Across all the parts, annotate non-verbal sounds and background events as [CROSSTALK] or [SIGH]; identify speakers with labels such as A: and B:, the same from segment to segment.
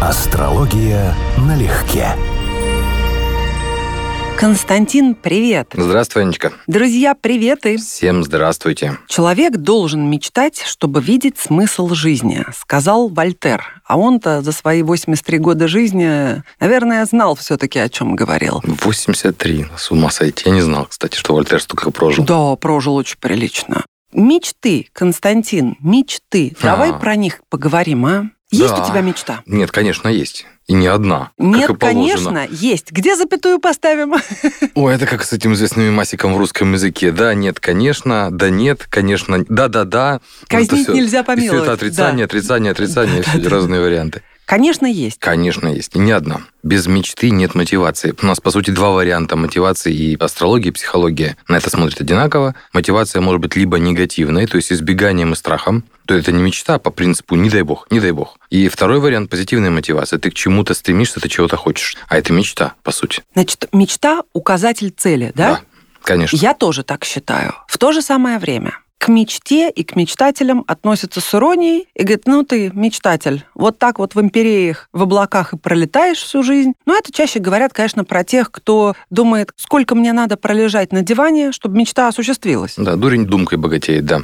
A: Астрология налегке.
B: Константин, привет.
C: Здравствуй, Анечка.
B: Друзья, привет и...
C: Всем здравствуйте.
B: Человек должен мечтать, чтобы видеть смысл жизни, сказал Вольтер. А он-то за свои 83 года жизни, наверное, знал все-таки, о чем говорил.
C: 83, с ума сойти. Я не знал, кстати, что Вольтер столько прожил.
B: Да, прожил очень прилично. Мечты, Константин, мечты. Давай
C: А.
B: про них поговорим, а? Есть
C: Да.
B: у тебя мечта?
C: Нет, конечно, есть. И не одна.
B: Нет, конечно, есть. Где запятую поставим? [LAUGHS]
C: Ой, это как с этим известным мемасиком в русском языке. Да, нет, конечно, да, нет, конечно, да, да, да.
B: Казнить
C: это
B: нельзя помиловать.
C: это отрицание, отрицание, [LAUGHS] отрицание, все разные варианты.
B: Конечно, есть.
C: Конечно, есть. И не одна. Без мечты нет мотивации. У нас, по сути, два варианта мотивации и астрология, и психология. На это смотрят одинаково. Мотивация может быть либо негативной, то есть избеганием и страхом. То это не мечта а по принципу «не дай бог, не дай бог». И второй вариант – позитивная мотивация. Ты к чему-то стремишься, ты чего-то хочешь. А это мечта, по сути.
B: Значит, мечта – указатель цели, да?
C: конечно.
B: Я тоже так считаю. В то же самое время к мечте и к мечтателям относятся с иронией и говорят, ну ты мечтатель, вот так вот в империях, в облаках и пролетаешь всю жизнь. Но это чаще говорят, конечно, про тех, кто думает, сколько мне надо пролежать на диване, чтобы мечта осуществилась.
C: Да, дурень думкой богатеет, да.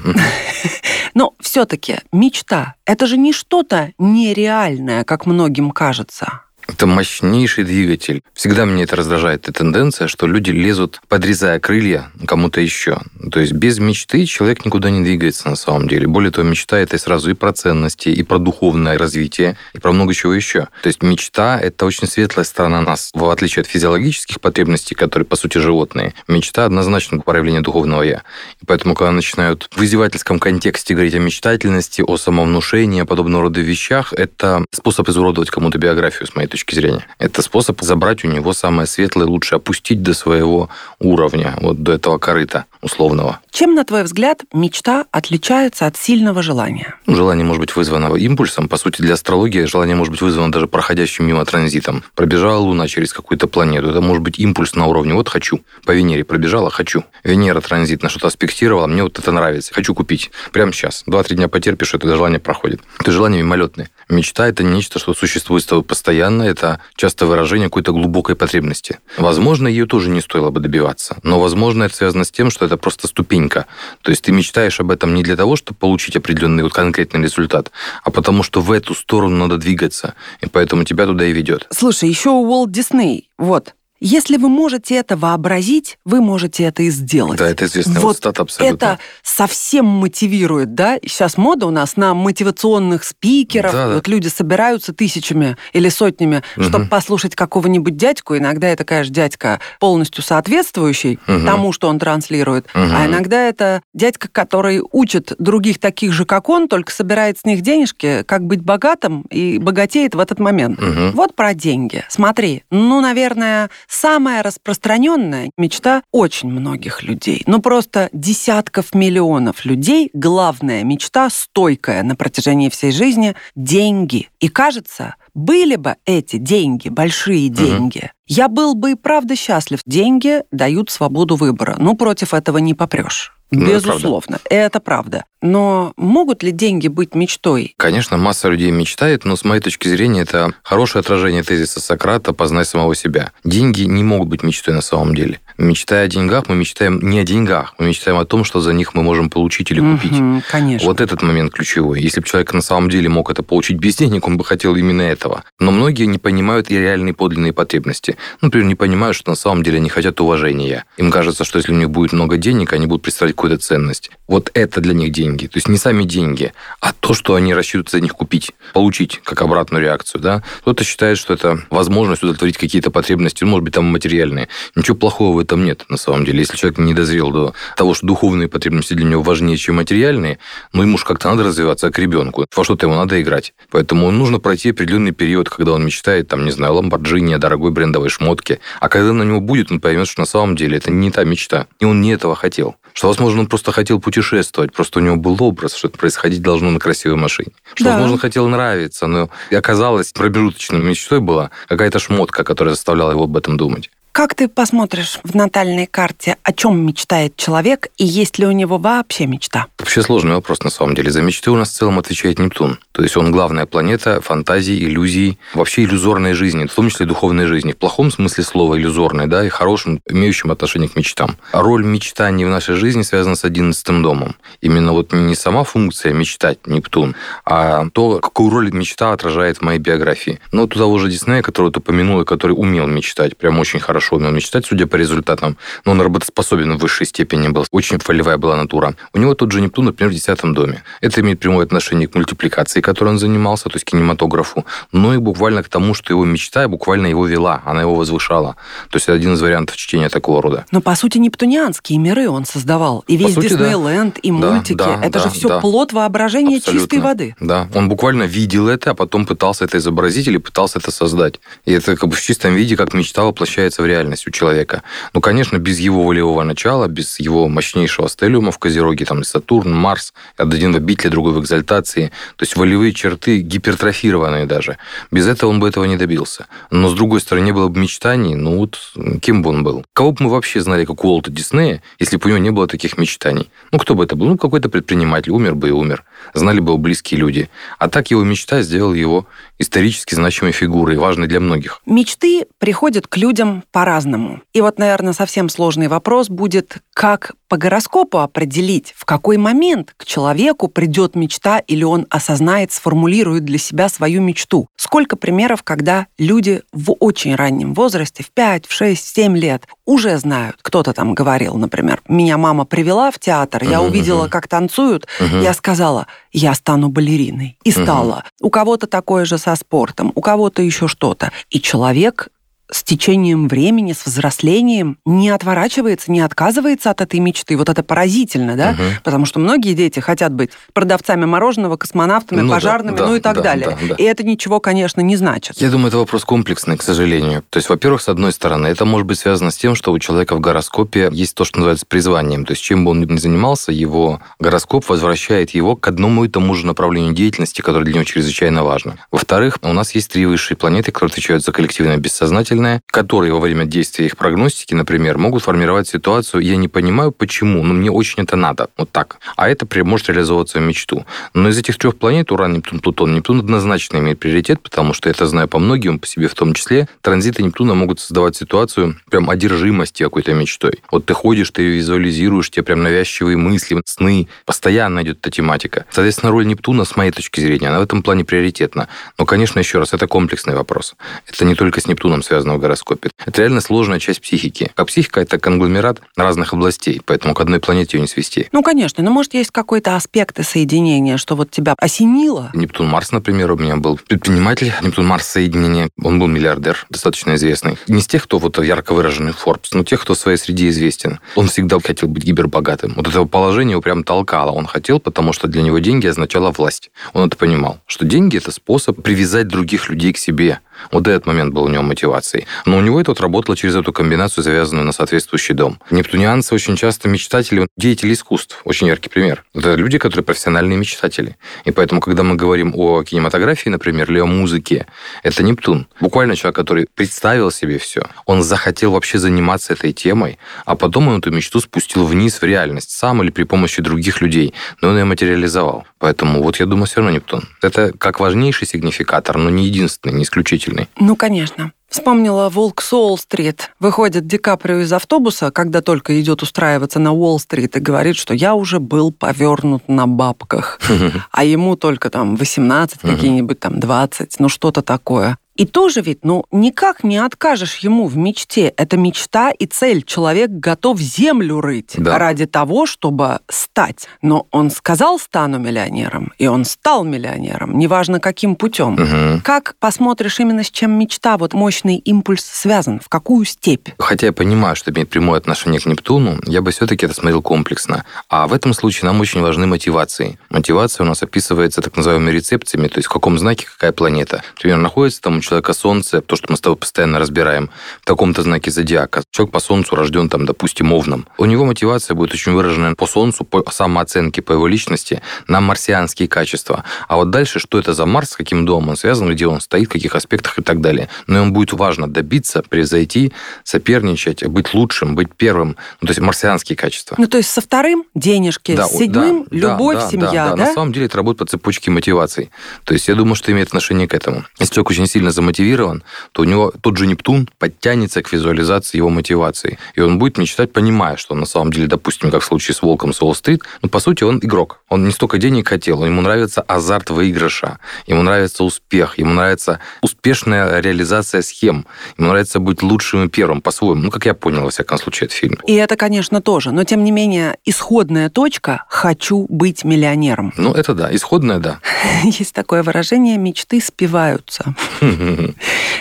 C: [LAUGHS]
B: Но все-таки мечта – это же не что-то нереальное, как многим кажется.
C: Это мощнейший двигатель. Всегда меня это раздражает, эта тенденция, что люди лезут, подрезая крылья кому-то еще. То есть без мечты человек никуда не двигается на самом деле. Более того, мечта – это сразу и про ценности, и про духовное развитие, и про много чего еще. То есть мечта – это очень светлая сторона нас. В отличие от физиологических потребностей, которые, по сути, животные, мечта однозначно проявление духовного «я». И поэтому, когда начинают в издевательском контексте говорить о мечтательности, о самовнушении, о подобного рода вещах, это способ изуродовать кому-то биографию, с моей точки зрения. Это способ забрать у него самое светлое, лучше опустить до своего уровня, вот до этого корыта условного.
B: Чем, на твой взгляд, мечта отличается от сильного желания?
C: Ну, Желание может быть вызвано импульсом. По сути, для астрологии желание может быть вызвано даже проходящим мимо транзитом. Пробежала Луна через какую-то планету. Это может быть импульс на уровне «вот хочу». По Венере пробежала «хочу». Венера транзит на что-то аспектировала, мне вот это нравится, хочу купить. Прямо сейчас. Два-три дня потерпишь, это желание проходит. Это желание мимолетное. Мечта – это нечто, что существует с тобой постоянно. Это часто выражение какой-то глубокой потребности. Возможно, ее тоже не стоило бы добиваться. Но, возможно, это связано с тем, что это просто ступенька. То есть ты мечтаешь об этом не для того, чтобы получить определенный вот конкретный результат, а потому что в эту сторону надо двигаться. И поэтому тебя туда и ведет.
B: Слушай, еще Уолт Дисней. Вот. Если вы можете это вообразить, вы можете это и сделать.
C: Да, это известный
B: Вот
C: стат абсолютно.
B: Это совсем мотивирует, да? Сейчас мода у нас на мотивационных спикеров.
C: Да, да.
B: Вот люди собираются тысячами или сотнями,
C: Мгм.
B: чтобы послушать какого-нибудь дядьку. Иногда это, конечно, дядька полностью соответствующий
C: Мгм.
B: тому, что он транслирует.
C: Мгм.
B: А иногда это дядька, который учит других таких же, как он, только собирает с них денежки, как быть богатым и богатеет в этот момент.
C: Мгм.
B: Вот про деньги. Смотри, ну, наверное, самая распространенная мечта очень многих людей, ну просто десятков миллионов людей, главная мечта, стойкая на протяжении всей жизни – деньги. И кажется, были бы эти деньги, большие деньги, я был бы и правда счастлив. Деньги дают свободу выбора. Ну, против этого не попрешь.
C: Ну, это
B: Безусловно, это правда. Но могут ли деньги быть мечтой?
C: Конечно, масса людей мечтает, но с моей точки зрения это хорошее отражение тезиса Сократа «познай самого себя». Деньги не могут быть мечтой на самом деле. Мечтая о деньгах, мы мечтаем не о деньгах, мы мечтаем о том, что за них мы можем получить или купить.
B: Мгм, конечно.
C: Вот этот момент ключевой. Если бы человек на самом деле мог это получить без денег, он бы хотел именно этого. Но многие не понимают и реальные подлинные потребности. Ну, Например, не понимают, что на самом деле они хотят уважения. Им кажется, что если у них будет много денег, они будут представлять какую-то ценность. Вот это для них деньги. То есть не сами деньги, а то, что они рассчитывают за них купить, получить как обратную реакцию. Да? Кто-то считает, что это возможность удовлетворить какие-то потребности, ну, может быть, там материальные. Ничего плохого в этом нет, на самом деле. Если человек не дозрел до того, что духовные потребности для него важнее, чем материальные, ну, ему же как-то надо развиваться, как ребенку. Во что-то ему надо играть. Поэтому нужно пройти определенный период, когда он мечтает, там, не знаю, Ламборджини, дорогой брендовой шмотке. А когда на него будет, он поймет, что на самом деле это не та мечта. И он не этого хотел. Что, возможно, он просто хотел путешествовать, просто у него был образ, что это происходить должно на красивой машине. Что,
B: Да.
C: возможно, хотел нравиться, но оказалось, промежуточной мечтой была какая-то шмотка, которая заставляла его об этом думать.
B: Как ты посмотришь в натальной карте, о чем мечтает человек и есть ли у него вообще мечта?
C: Вообще сложный вопрос на самом деле. За мечты у нас в целом отвечает Нептун. То есть он главная планета фантазий, иллюзий, вообще иллюзорной жизни, в том числе духовной жизни. В плохом смысле слова иллюзорной, да, и хорошем, имеющем отношение к мечтам. Роль мечтаний в нашей жизни связана с одиннадцатым домом. Именно вот не сама функция мечтать, Нептун, а то, какую роль мечта отражает в моей биографии. Но у того же Диснея, которого ты упомянул, и который умел мечтать, прям очень хорошо умел мечтать, судя по результатам, но он работоспособен в высшей степени был, очень волевая была натура. У него тот же Нептун, например, в десятом доме. Это имеет прямое отношение к мультипликации, которой он занимался, то есть кинематографу, но и буквально к тому, что его мечта буквально его вела, она его возвышала. То есть это один из вариантов чтения такого рода.
B: Но, по сути, нептунианские миры он создавал. И весь сути, Диснейленд, да. и мультики. Да, это да, же все да. плод воображения Абсолютно. чистой воды.
C: Да, он буквально видел это, а потом пытался это изобразить или пытался это создать. И это как бы в чистом виде, как мечта воплощается в реальность у человека. Ну, конечно, без его волевого начала, без его мощнейшего стелиума в Козероге, там Сатурн, Марс, один в обителе, другой в экзальтации. То есть волевые черты гипертрофированные даже. Без этого он бы этого не добился. Но, с другой стороны, не было бы мечтаний, ну вот кем бы он был? Кого бы мы вообще знали, как Уолта Диснея, если бы у него не было таких мечтаний? Ну, кто бы это был? Ну, какой-то предприниматель, умер бы и умер. Знали бы его близкие люди. А так его мечта сделала его исторически значимой фигурой, важной для многих.
B: Мечты приходят к людям по-разному. И вот, наверное, совсем сложный вопрос будет, как по гороскопу определить, в какой момент к человеку придет мечта или он осознает, сформулирует для себя свою мечту. Сколько примеров, когда люди в очень раннем возрасте, в 5, в 6, в 7 лет, уже знают. Кто-то там говорил, например, меня мама привела в театр, я uh-huh, увидела, как танцуют, uh-huh. я сказала, я стану балериной. И стала. Uh-huh. У кого-то такое же со спортом, у кого-то еще что-то. И человек с течением времени, с взрослением не отворачивается, не отказывается от этой мечты. Вот это поразительно, да? Угу. Потому что многие дети хотят быть продавцами мороженого, космонавтами, ну, пожарными, да, ну и так да, далее. Да, да. И это ничего, конечно, не значит.
C: Я думаю, это вопрос комплексный, к сожалению. То есть, во-первых, с одной стороны, это может быть связано с тем, что у человека в гороскопе есть то, что называется призванием. То есть, чем бы он ни занимался, его гороскоп возвращает его к одному и тому же направлению деятельности, которое для него чрезвычайно важно. Во-вторых, у нас есть три высшие планеты, которые отвечают за коллективное бессознательное сознательное, которые во время действия их прогностики, например, могут формировать ситуацию «я не понимаю, почему, но мне очень это надо». Вот так. А это может реализовываться в мечту. Но из этих трех планет, Уран, Нептун, Плутон, Нептун однозначно имеет приоритет, потому что это знаю по многим, по себе в том числе, транзиты Нептуна могут создавать ситуацию прям одержимости какой-то мечтой. Вот ты ходишь, ты ее визуализируешь, тебе прям навязчивые мысли, сны, постоянно идет эта тематика. Соответственно, роль Нептуна, с моей точки зрения, она в этом плане приоритетна. Но, конечно, еще раз, это комплексный вопрос. Это не только с Нептуном связано связано в гороскопе. Это реально сложная часть психики. А психика – это конгломерат разных областей, поэтому к одной планете ее не свести.
B: Ну, конечно, но может есть какой-то аспект соединения, что вот тебя осенило?
C: Нептун-Марс, например, у меня был предприниматель. Нептун-Марс соединение. Он был миллиардер, достаточно известный. Не из тех, кто вот ярко выраженный Forbes, но тех, кто в своей среде известен. Он всегда хотел быть гибербогатым. Вот этого положения его прям толкало. Он хотел, потому что для него деньги означало власть. Он это понимал, что деньги – это способ привязать других людей к себе. Вот этот момент был у него мотивацией. Но у него это вот работало через эту комбинацию, завязанную на соответствующий дом. Нептунианцы очень часто мечтатели, деятели искусств. Очень яркий пример. Это люди, которые профессиональные мечтатели. И поэтому, когда мы говорим о кинематографии, например, или о музыке, это Нептун. Буквально человек, который представил себе все. Он захотел вообще заниматься этой темой, а потом он эту мечту спустил вниз в реальность, сам или при помощи других людей. Но он ее материализовал. Поэтому вот я думаю, все равно Нептун. Это как важнейший сигнификатор, но не единственный, не исключительный.
B: Ну, конечно. Вспомнила «Волк с Уолл-стрит». Выходит Ди Каприо из автобуса, когда только идет устраиваться на Уолл-стрит, и говорит, что я уже был повернут на бабках. [LAUGHS] А ему только там 18, какие-нибудь там 20, ну что-то такое. И тоже ведь, ну, никак не откажешь ему в мечте. Это мечта и цель. Человек готов землю рыть да. ради того, чтобы стать. Но он сказал, стану миллионером, и он стал миллионером, неважно каким путем. Угу. Как посмотришь именно с чем мечта, вот мощный импульс связан, в какую степь?
C: Хотя я понимаю, что имеет прямое отношение к Нептуну, я бы все-таки это смотрел комплексно. А в этом случае нам очень важны мотивации. Мотивация у нас описывается так называемыми рецепциями, то есть в каком знаке какая планета. Например, находится там человека Солнце, то, что мы с тобой постоянно разбираем, в таком-то знаке зодиака. Человек по Солнцу рожден, там, допустим, овном. У него мотивация будет очень выражена по Солнцу, по самооценке, по его личности, на марсианские качества. А вот дальше, что это за Марс, с каким домом он связан, где он стоит, в каких аспектах и так далее. Но ему будет важно добиться, превзойти, соперничать, быть лучшим, быть первым. Ну, то есть марсианские качества.
B: Ну, то есть со вторым денежки, да, с седьмым да, любовь, да, семья, да,
C: да? да? На самом деле это работает по цепочке мотиваций. То есть я думаю, что имеет отношение к этому. Если человек очень сильно замотивирован, то у него тот же Нептун подтянется к визуализации его мотивации. И он будет мечтать, понимая, что на самом деле, допустим, как в случае с Волком с Уолл-стрит, ну, по сути, он игрок. Он не столько денег хотел, ему нравится азарт выигрыша, ему нравится успех, ему нравится успешная реализация схем, ему нравится быть лучшим и первым по-своему. Ну, как я понял, во всяком случае, этот фильм.
B: И это, конечно, тоже. Но, тем не менее, исходная точка «хочу быть миллионером».
C: Ну, это да, исходная, да. [LAUGHS]
B: Есть такое выражение «мечты спиваются». [LAUGHS]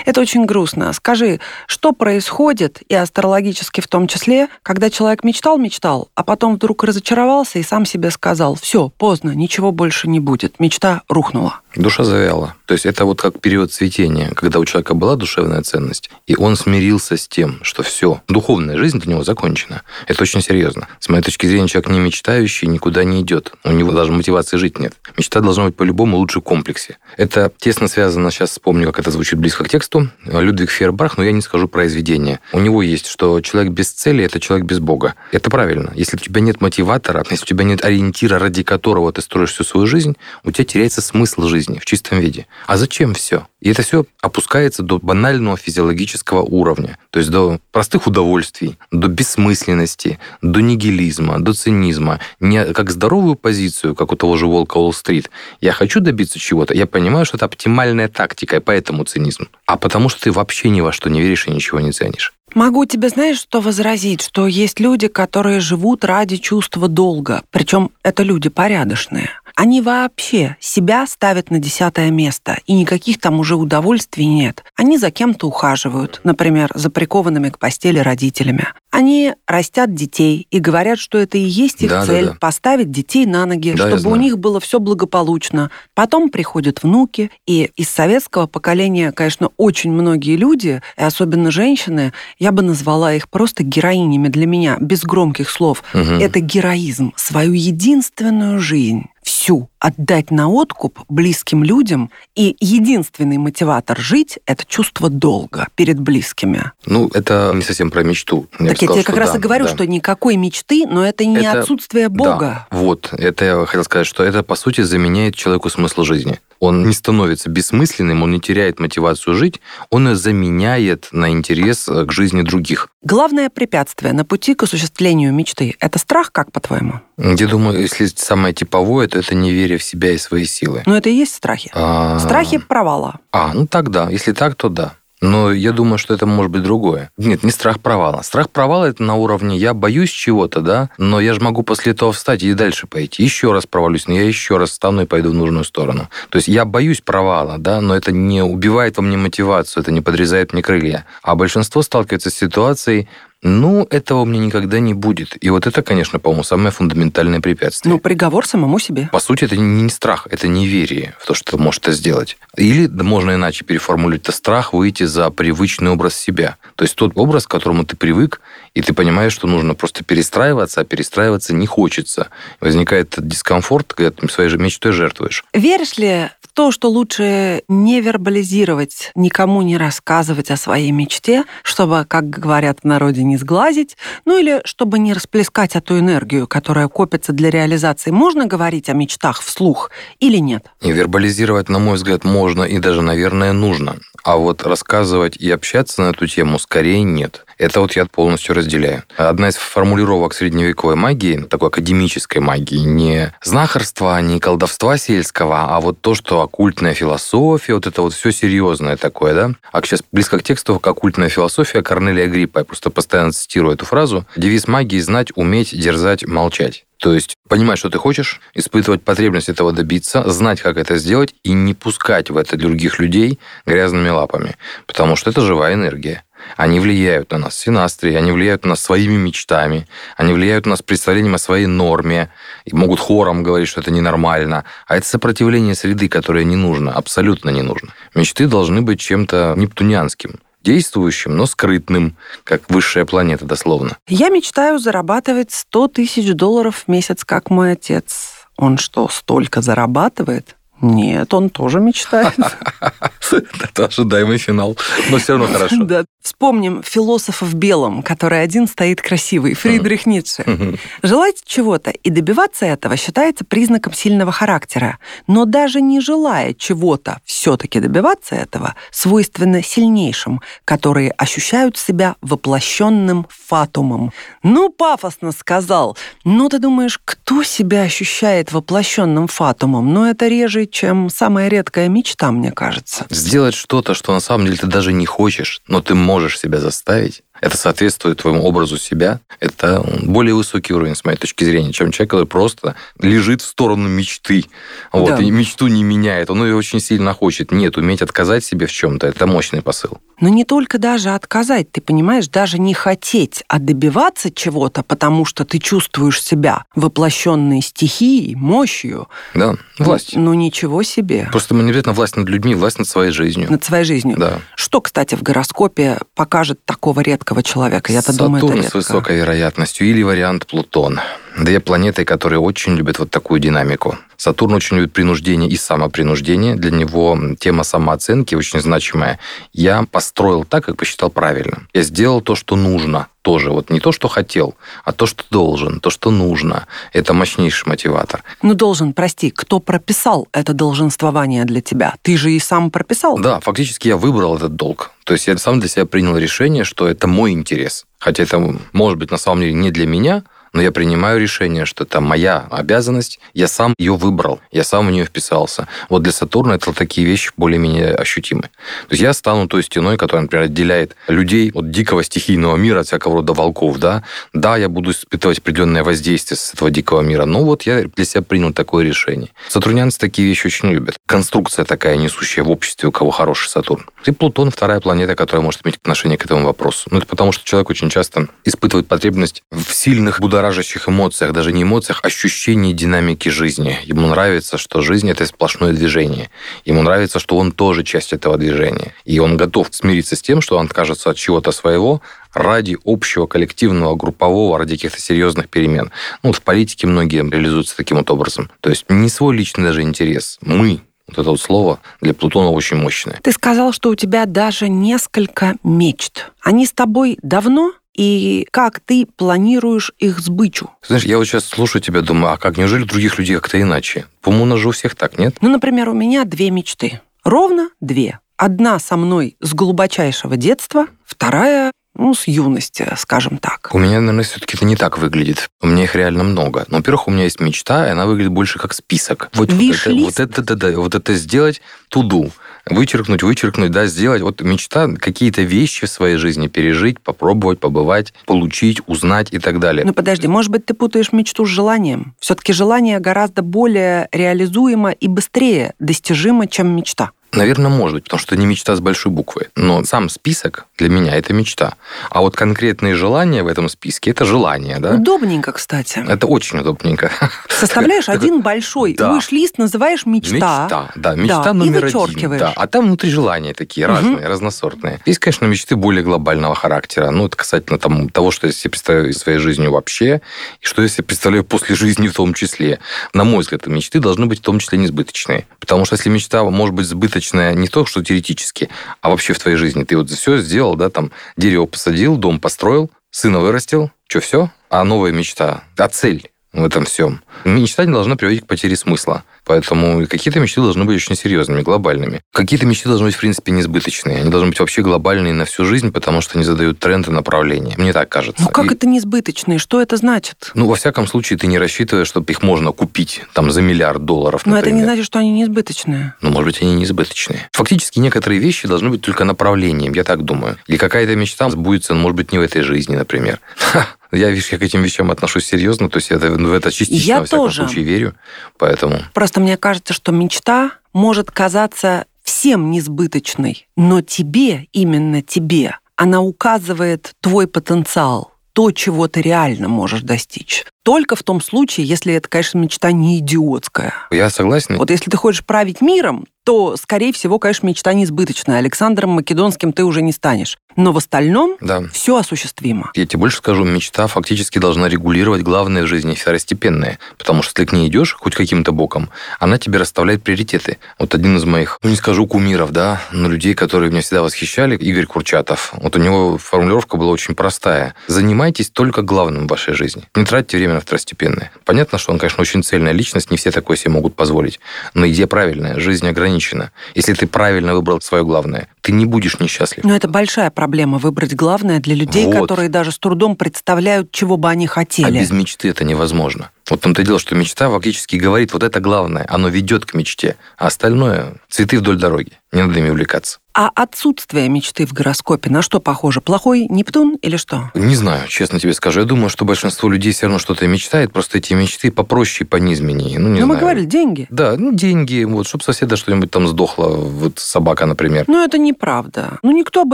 B: Это очень грустно. Скажи, что происходит, и астрологически в том числе, когда человек мечтал-мечтал, а потом вдруг разочаровался и сам себе сказал, все, поздно, ничего больше не будет, мечта рухнула.
C: Душа завяла. То есть это вот как период цветения, когда у человека была душевная ценность, и он смирился с тем, что все, духовная жизнь для него закончена. Это очень серьезно. С моей точки зрения, человек не мечтающий никуда не идет. У него даже мотивации жить нет. Мечта должна быть по-любому лучше в комплексе. Это тесно связано, сейчас вспомню, как это звучит близко к тексту, Людвиг Фербах, но я не скажу произведение. У него есть, что человек без цели – это человек без Бога. Это правильно. Если у тебя нет мотиватора, если у тебя нет ориентира, ради которого ты строишь всю свою жизнь, у тебя теряется смысл жизни в чистом виде. А зачем все? И это все опускается до банального физиологического уровня, то есть до простых удовольствий, до бессмысленности, до нигилизма, до цинизма. Не как здоровую позицию, как у того же Волка Уолл-стрит. Я хочу добиться чего-то, я понимаю, что это оптимальная тактика, и поэтому цинизм. А потому что ты вообще ни во что не веришь и ничего не ценишь.
B: Могу тебе, знаешь, что возразить, что есть люди, которые живут ради чувства долга, причем это люди порядочные. Они вообще себя ставят на десятое место, и никаких там уже удовольствий нет. Они за кем-то ухаживают, например, за прикованными к постели родителями. Они растят детей и говорят, что это и есть их да, цель да, да. поставить детей на ноги, да, чтобы у них было все благополучно. Потом приходят внуки, и из советского поколения, конечно, очень многие люди, и особенно женщины, я бы назвала их просто героинями для меня, без громких слов. Угу. Это героизм, свою единственную жизнь всю отдать на откуп близким людям, и единственный мотиватор жить – это чувство долга перед близкими.
C: Ну, это не совсем про мечту.
B: Я так я тебе как раз да, и говорю, да. что никакой мечты, но это не это, отсутствие Бога.
C: Да, вот, это я хотел сказать, что это, по сути, заменяет человеку смысл жизни. Он не становится бессмысленным, он не теряет мотивацию жить, он ее заменяет на интерес к жизни других.
B: Главное препятствие на пути к осуществлению мечты – это страх, как по-твоему?
C: Я думаю, если самое типовое, то это неверие в себя и свои силы.
B: Ну, это и есть страхи. А... Страхи провала.
C: А, ну тогда, если так, то да. Но я думаю, что это может быть другое. Нет, не страх провала. Страх провала это на уровне я боюсь чего-то, да, но я же могу после этого встать и дальше пойти. Еще раз провалюсь, но я еще раз встану и пойду в нужную сторону. То есть я боюсь провала, да, но это не убивает во мне мотивацию, это не подрезает мне крылья. А большинство сталкивается с ситуацией, ну, этого у меня никогда не будет. И вот это, конечно, по-моему, самое фундаментальное препятствие.
B: Ну, приговор самому себе.
C: По сути, это не страх, это неверие в то, что ты можешь это сделать. Или можно иначе переформулировать, это страх выйти за привычный образ себя. То есть тот образ, к которому ты привык, и ты понимаешь, что нужно просто перестраиваться, а перестраиваться не хочется. Возникает этот дискомфорт, когда ты своей же мечтой жертвуешь.
B: Веришь ли то, что лучше не вербализировать, никому не рассказывать о своей мечте, чтобы, как говорят в народе, не сглазить, ну или чтобы не расплескать эту энергию, которая копится для реализации. Можно говорить о мечтах вслух или нет?
C: И вербализировать, на мой взгляд, можно и даже, наверное, нужно. А вот рассказывать и общаться на эту тему скорее нет. Это вот я полностью разделяю. Одна из формулировок средневековой магии, такой академической магии, не знахарства, не колдовства сельского, а вот то, что оккультная философия, вот это вот все серьезное такое, да? А сейчас близко к тексту, оккультная философия Корнелия Гриппа, я просто постоянно цитирую эту фразу. Девиз магии – знать, уметь, дерзать, молчать. То есть понимать, что ты хочешь, испытывать потребность этого добиться, знать, как это сделать, и не пускать в это других людей грязными лапами. Потому что это живая энергия. Они влияют на нас синастрией, они влияют на нас своими мечтами, они влияют на нас представлением о своей норме, и могут хором говорить, что это ненормально. А это сопротивление среды, которое не нужно, абсолютно не нужно. Мечты должны быть чем-то нептунианским действующим, но скрытным, как высшая планета дословно.
B: Я мечтаю зарабатывать 100 тысяч долларов в месяц, как мой отец. Он что, столько зарабатывает? Нет, он тоже мечтает. [LAUGHS]
C: Это ожидаемый финал, но все равно хорошо.
B: Да. Вспомним философа в белом, который один стоит красивый, Фридрих Ницше. Желать чего-то и добиваться этого считается признаком сильного характера. Но даже не желая чего-то все-таки добиваться этого, свойственно сильнейшим, которые ощущают себя воплощенным фатумом. Ну, пафосно сказал. Ну, ты думаешь, кто себя ощущает воплощенным фатумом? Ну, это реже, чем самая редкая мечта, мне кажется.
C: Сделать что-то, что на самом деле ты даже не хочешь, но ты можешь себя заставить, это соответствует твоему образу себя, это более высокий уровень, с моей точки зрения, чем человек, который просто лежит в сторону мечты. Вот, да. И мечту не меняет, он ее очень сильно хочет. Нет, уметь отказать себе в чем-то, это мощный посыл.
B: Но не только даже отказать, ты понимаешь, даже не хотеть, а добиваться чего-то, потому что ты чувствуешь себя воплощенной стихией, мощью.
C: Да, власть.
B: Ну, ничего себе.
C: Просто мы не обязательно власть над людьми, власть над своей жизнью.
B: Над своей жизнью.
C: Да.
B: Что, кстати, в гороскопе покажет такого редкого человека? Я-то
C: Сатурн
B: думаю, это редко.
C: с высокой вероятностью или вариант Плутон. Две планеты, которые очень любят вот такую динамику. Сатурн очень любит принуждение и самопринуждение. Для него тема самооценки очень значимая. Я построил так, как посчитал правильно. Я сделал то, что нужно тоже. Вот не то, что хотел, а то, что должен, то, что нужно. Это мощнейший мотиватор.
B: Ну, должен, прости, кто прописал это долженствование для тебя? Ты же и сам прописал.
C: Да, фактически я выбрал этот долг. То есть я сам для себя принял решение, что это мой интерес. Хотя это может быть на самом деле не для меня, но я принимаю решение, что это моя обязанность, я сам ее выбрал, я сам в нее вписался. Вот для Сатурна это такие вещи более-менее ощутимы. То есть я стану той стеной, которая, например, отделяет людей от дикого стихийного мира, от всякого рода волков, да. Да, я буду испытывать определенное воздействие с этого дикого мира, но вот я для себя принял такое решение. Сатурнянцы такие вещи очень любят. Конструкция такая, несущая в обществе, у кого хороший Сатурн. И Плутон вторая планета, которая может иметь отношение к этому вопросу. Ну, это потому, что человек очень часто испытывает потребность в сильных будоражащих будоражащих эмоциях, даже не эмоциях, а ощущении динамики жизни. Ему нравится, что жизнь – это сплошное движение. Ему нравится, что он тоже часть этого движения. И он готов смириться с тем, что он откажется от чего-то своего ради общего, коллективного, группового, ради каких-то серьезных перемен. Ну, вот в политике многие реализуются таким вот образом. То есть не свой личный даже интерес. Мы, вот это вот слово для Плутона очень мощное.
B: Ты сказал, что у тебя даже несколько мечт. Они с тобой давно? И как ты планируешь их сбычу?
C: Знаешь, я вот сейчас слушаю тебя, думаю, а как, неужели других людей как-то иначе? По-моему, у же у всех так, нет?
B: Ну, например, у меня две мечты. Ровно две. Одна со мной с глубочайшего детства, вторая ну, с юности, скажем так.
C: У меня, наверное, все-таки это не так выглядит. У меня их реально много. Но, во-первых, у меня есть мечта, и она выглядит больше как список.
B: Вот, вот это,
C: вот это, да, да, вот это сделать туду вычеркнуть, вычеркнуть, да, сделать. Вот мечта какие-то вещи в своей жизни пережить, попробовать, побывать, получить, узнать и так далее.
B: Ну подожди, может быть, ты путаешь мечту с желанием? Все-таки желание гораздо более реализуемо и быстрее достижимо, чем мечта.
C: Наверное, может быть, потому что это не мечта с большой буквы. Но сам список для меня это мечта. А вот конкретные желания в этом списке это желание, да?
B: Удобненько, кстати.
C: Это очень удобненько.
B: Составляешь один большой да. лист называешь мечта.
C: Мечта, да, мечта да, номер один. Да. А там внутри желания такие разные, угу. разносортные. Есть, конечно, мечты более глобального характера. Ну, это касательно там, того, что я себе представляю своей жизнью вообще, и что я себе представляю после жизни в том числе. На мой взгляд, мечты должны быть в том числе несбыточные. Потому что если мечта может быть сбыточной достаточно не то, что теоретически, а вообще в твоей жизни. Ты вот все сделал, да, там дерево посадил, дом построил, сына вырастил, что все? А новая мечта, а цель в этом всем. Мечта не должна приводить к потере смысла. Поэтому какие-то мечты должны быть очень серьезными, глобальными. Какие-то мечты должны быть, в принципе, несбыточные. Они должны быть вообще глобальные на всю жизнь, потому что они задают тренд и направление. Мне так кажется.
B: Ну как
C: и...
B: это несбыточные? Что это значит?
C: Ну, во всяком случае, ты не рассчитываешь, что их можно купить там за миллиард долларов,
B: Но это не значит, что они несбыточные.
C: Ну, может быть, они несбыточные. Фактически некоторые вещи должны быть только направлением, я так думаю. Или какая-то мечта сбудется, может быть, не в этой жизни, например. [LAUGHS] Я, видишь, я к этим вещам отношусь серьезно, то есть я в это частично, я во всяком тоже. случае, верю. Поэтому...
B: Просто мне кажется, что мечта может казаться всем несбыточной, но тебе, именно тебе, она указывает твой потенциал, то, чего ты реально можешь достичь. Только в том случае, если это, конечно, мечта не идиотская.
C: Я согласен.
B: Вот если ты хочешь править миром, то, скорее всего, конечно, мечта несбыточная. Александром Македонским ты уже не станешь. Но в остальном
C: Да.
B: все осуществимо.
C: Я тебе больше скажу, мечта фактически должна регулировать главное в жизни второстепенное. Потому что ты к ней идешь хоть каким-то боком, она тебе расставляет приоритеты. Вот один из моих, ну не скажу кумиров, да, но людей, которые меня всегда восхищали, Игорь Курчатов. Вот у него формулировка была очень простая. Занимайтесь только главным в вашей жизни. Не тратьте время на второстепенное. Понятно, что он, конечно, очень цельная личность, не все такое себе могут позволить. Но идея правильная, жизнь ограничена. Если ты правильно выбрал свое главное, ты не будешь несчастлив.
B: Но это большая проблема выбрать главное для людей,
C: Вот.
B: которые даже с трудом представляют, чего бы они
C: А
B: хотели.
C: без мечты это невозможно. Вот том-то и дело, что мечта фактически говорит, вот это главное, оно ведет к мечте, а остальное – цветы вдоль дороги. Не надо ими увлекаться.
B: А отсутствие мечты в гороскопе на что похоже? Плохой Нептун или что?
C: Не знаю, честно тебе скажу. Я думаю, что большинство людей все равно что-то мечтает, просто эти мечты попроще и понизменнее. Ну, не
B: ну, мы
C: знаю.
B: говорили, деньги.
C: Да, ну, деньги, вот, чтобы соседа что-нибудь там сдохло, вот собака, например.
B: Ну, это неправда. Ну, никто об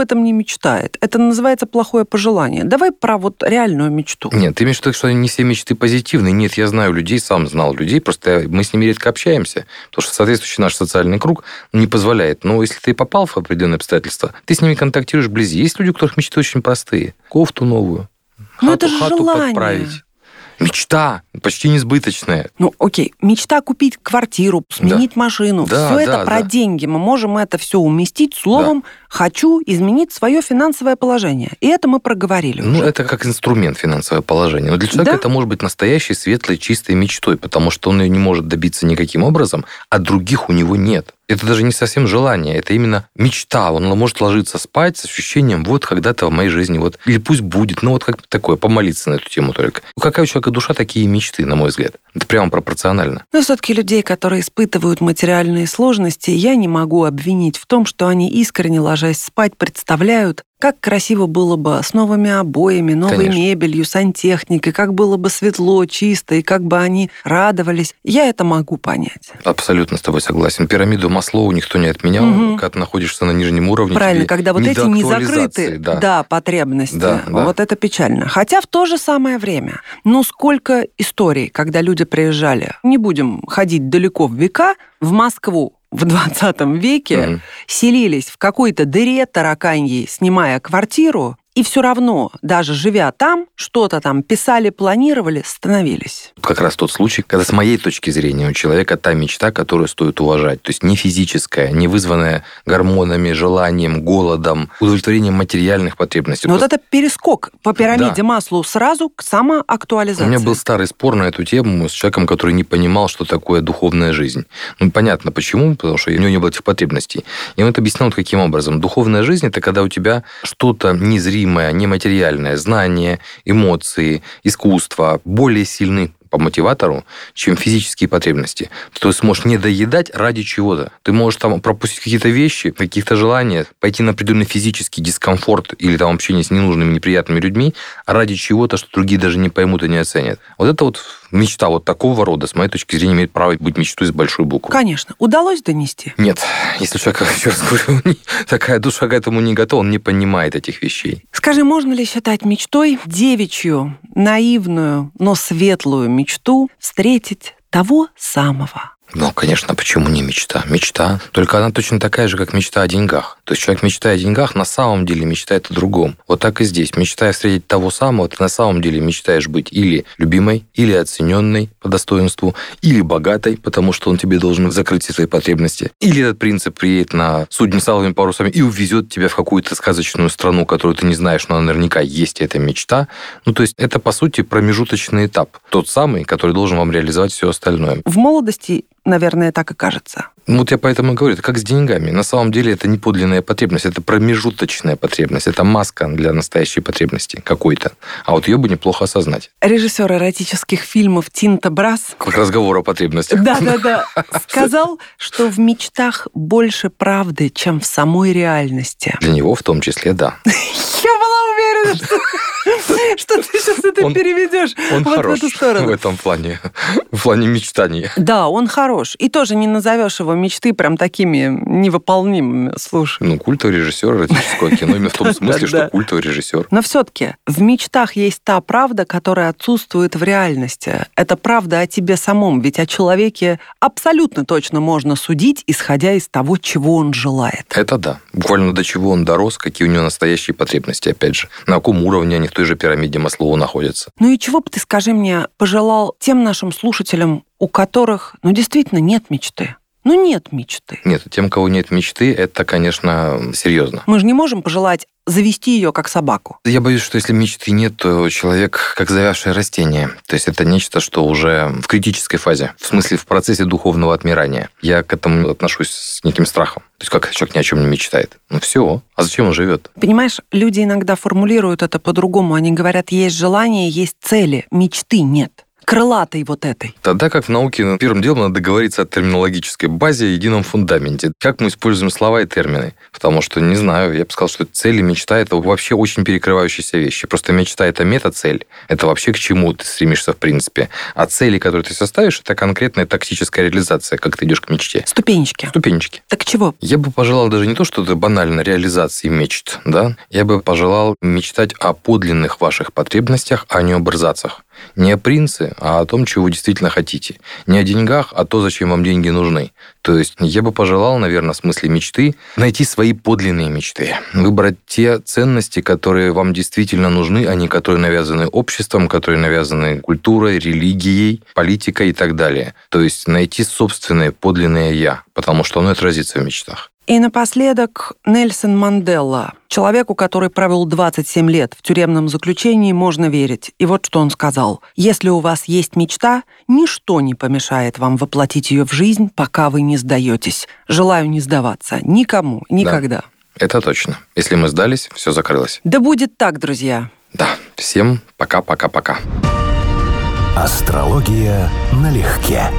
B: этом не мечтает. Это называется плохое пожелание. Давай про вот реальную мечту.
C: Нет, ты имеешь в виду, что не все мечты позитивные. Нет, я знаю людей, сам знал людей, просто мы с ними редко общаемся, потому что соответствующий наш социальный круг не позволяет. Но если ты попал в определенные обстоятельства, ты с ними контактируешь вблизи. Есть люди, у которых мечты очень простые. Кофту новую,
B: Ну,
C: хату,
B: это же
C: хату
B: желание.
C: подправить. Мечта, почти несбыточная.
B: Ну, окей, мечта купить квартиру, сменить машину.
C: Да,
B: все это
C: да,
B: про
C: да.
B: деньги. Мы можем это все уместить словом «хочу изменить свое финансовое положение». И это мы проговорили
C: Ну,
B: уже.
C: это как инструмент финансовое положение. Но для человека
B: Да.
C: это может быть настоящей, светлой, чистой мечтой, потому что он ее не может добиться никаким образом, а других у него нет. Это даже не совсем желание, это именно мечта. Он может ложиться спать с ощущением, вот когда-то в моей жизни, вот, или пусть будет, ну вот как такое, помолиться на эту тему только. Ну, какая у человека душа, такие мечты, на мой взгляд. Это прямо пропорционально.
B: Но все-таки людей, которые испытывают материальные сложности, я не могу обвинить в том, что они искренне, ложась спать, представляют, как красиво было бы с новыми обоями, новой
C: Конечно.
B: мебелью, сантехникой, как было бы светло, чисто, и как бы они радовались. Я это могу понять.
C: Абсолютно с тобой согласен. Пирамиду Маслоу никто не отменял.
B: Мгм.
C: Когда ты находишься на нижнем уровне,
B: Правильно, когда вот
C: не
B: эти не закрыты,
C: Да.
B: потребности,
C: Да, да.
B: вот это печально. Хотя в то же самое время, ну сколько историй, когда люди приезжали, не будем ходить далеко в века, в Москву в 20 веке,
C: Мгм.
B: селились в какой-то дыре тараканьей, снимая квартиру, и все равно, даже живя там, что-то там писали, планировали, становились.
C: как раз тот случай, когда с моей точки зрения у человека та мечта, которую стоит уважать. То есть не физическая, не вызванная гормонами, желанием, голодом, удовлетворением материальных потребностей.
B: Но вот
C: Просто
B: это перескок по пирамиде
C: Да.
B: Маслоу сразу к
C: У
B: самоактуализации.
C: меня был старый спор на эту тему с человеком, который не понимал, что такое духовная жизнь. Ну, понятно, почему, потому что у него не было этих потребностей. И он это объяснял вот каким образом. Духовная жизнь – это когда у тебя что-то незримое, нематериальное, знание, эмоции, искусство более сильны по мотиватору, чем физические потребности. Ты сможешь не доедать ради чего-то. Ты можешь там пропустить какие-то вещи, каких-то желания, пойти на определенный физический дискомфорт или там общение с ненужными, неприятными людьми ради чего-то, что другие даже не поймут и не оценят. Вот это вот мечта вот такого рода, с моей точки зрения, имеет право быть мечтой с большой буквы.
B: Конечно. Удалось донести?
C: Нет, если у человека, [LAUGHS] еще раз говорю, такая душа к этому не готова, он не понимает этих вещей.
B: Скажи, можно ли считать мечтой девичью, наивную, но светлую мечту встретить того самого?
C: Ну, конечно, почему не мечта? Мечта. Только она точно такая же, как мечта о деньгах. То есть человек, мечтая о деньгах, на самом деле мечтает о другом. Вот так и здесь. Мечтая встретить того самого, ты на самом деле мечтаешь быть или любимой, или оцененной по достоинству, или богатой, потому что он тебе должен закрыть все свои потребности. Или этот принцип приедет на судне с алыми парусами и увезет тебя в какую-то сказочную страну, которую ты не знаешь, но наверняка есть эта мечта. Ну, то есть это, по сути, промежуточный этап. Тот самый, который должен вам реализовать все остальное.
B: В молодости, наверное, так и кажется.
C: Ну, Вот я поэтому и говорю, это как с деньгами. На самом деле это не подлинная потребность, это промежуточная потребность, это маска для настоящей потребности какой-то. А вот ее бы неплохо осознать.
B: Режиссер эротических фильмов Тинта Брас
C: Как разговор о потребностях.
B: да-да-да, [LAUGHS] сказал, что в мечтах больше правды, чем в самой реальности.
C: Для него в том числе, да. [LAUGHS]
B: Я была уверена, что что ты сейчас это
C: Он-
B: переведешь
C: Он
B: вот
C: хорош
B: в эту сторону.
C: в этом плане, [LAUGHS] в плане мечтания.
B: Да, он хорош. И тоже не назовешь его мечты прям такими невыполнимыми. Слушай.
C: Ну, культовый режиссер эротического кино именно в том [LAUGHS] смысле, что культовый режиссер.
B: Но все-таки в мечтах есть та правда, которая отсутствует в реальности. Это правда о тебе самом, ведь о человеке абсолютно точно можно судить, исходя из того, чего он желает.
C: Это да. Буквально до чего он дорос, какие у него настоящие потребности, опять же. На каком уровне они в той же пирамиде Маслоу находятся.
B: Ну и чего бы ты, скажи мне, пожелал тем нашим слушателям, у которых, ну, действительно нет мечты? Ну, нет мечты.
C: Нет, тем, у кого нет мечты, это, конечно, серьезно.
B: Мы же не можем пожелать завести ее как собаку.
C: Я боюсь, что если мечты нет, то человек как завявшее растение. То есть это нечто, что уже в критической фазе, в смысле в процессе духовного отмирания. Я к этому отношусь с неким страхом. То есть как человек ни о чем не мечтает. Ну все, а зачем он живет?
B: Понимаешь, люди иногда формулируют это по-другому. Они говорят, есть желание, есть цели, мечты нет. Крылатой вот этой.
C: Тогда как в науке первым делом надо договориться о терминологической базе и едином фундаменте. Как мы используем слова и термины? Потому что, не знаю, я бы сказал, что цель и мечта – это вообще очень перекрывающиеся вещи. Просто мечта – это мета-цель. Это вообще к чему ты стремишься в принципе. А цели, которые ты составишь, это конкретная тактическая реализация, как ты идешь к мечте.
B: Ступенечки.
C: Ступенечки.
B: Так чего?
C: Я бы пожелал даже не то, что это банально реализации мечт, да? Я бы пожелал мечтать о подлинных ваших потребностях, а не об эрзацах. Не о принце, а о том, чего вы действительно хотите. Не о деньгах, а то, зачем вам деньги нужны. То есть я бы пожелал, наверное, в смысле мечты, найти свои подлинные мечты. Выбрать те ценности, которые вам действительно нужны, а не которые навязаны обществом, которые навязаны культурой, религией, политикой и так далее. То есть найти собственное подлинное «я», потому что оно отразится в мечтах.
B: И напоследок Нельсон Манделла. Человеку, который провел 27 лет в тюремном заключении, можно верить. И вот что он сказал. «Если у вас есть мечта, ничто не помешает вам воплотить ее в жизнь, пока вы не сдаетесь. Желаю не сдаваться. Никому. Никогда».
C: Это точно. Если мы сдались, все закрылось.
B: Да будет так, друзья.
C: Да. Всем пока-пока-пока.
A: Астрология налегке.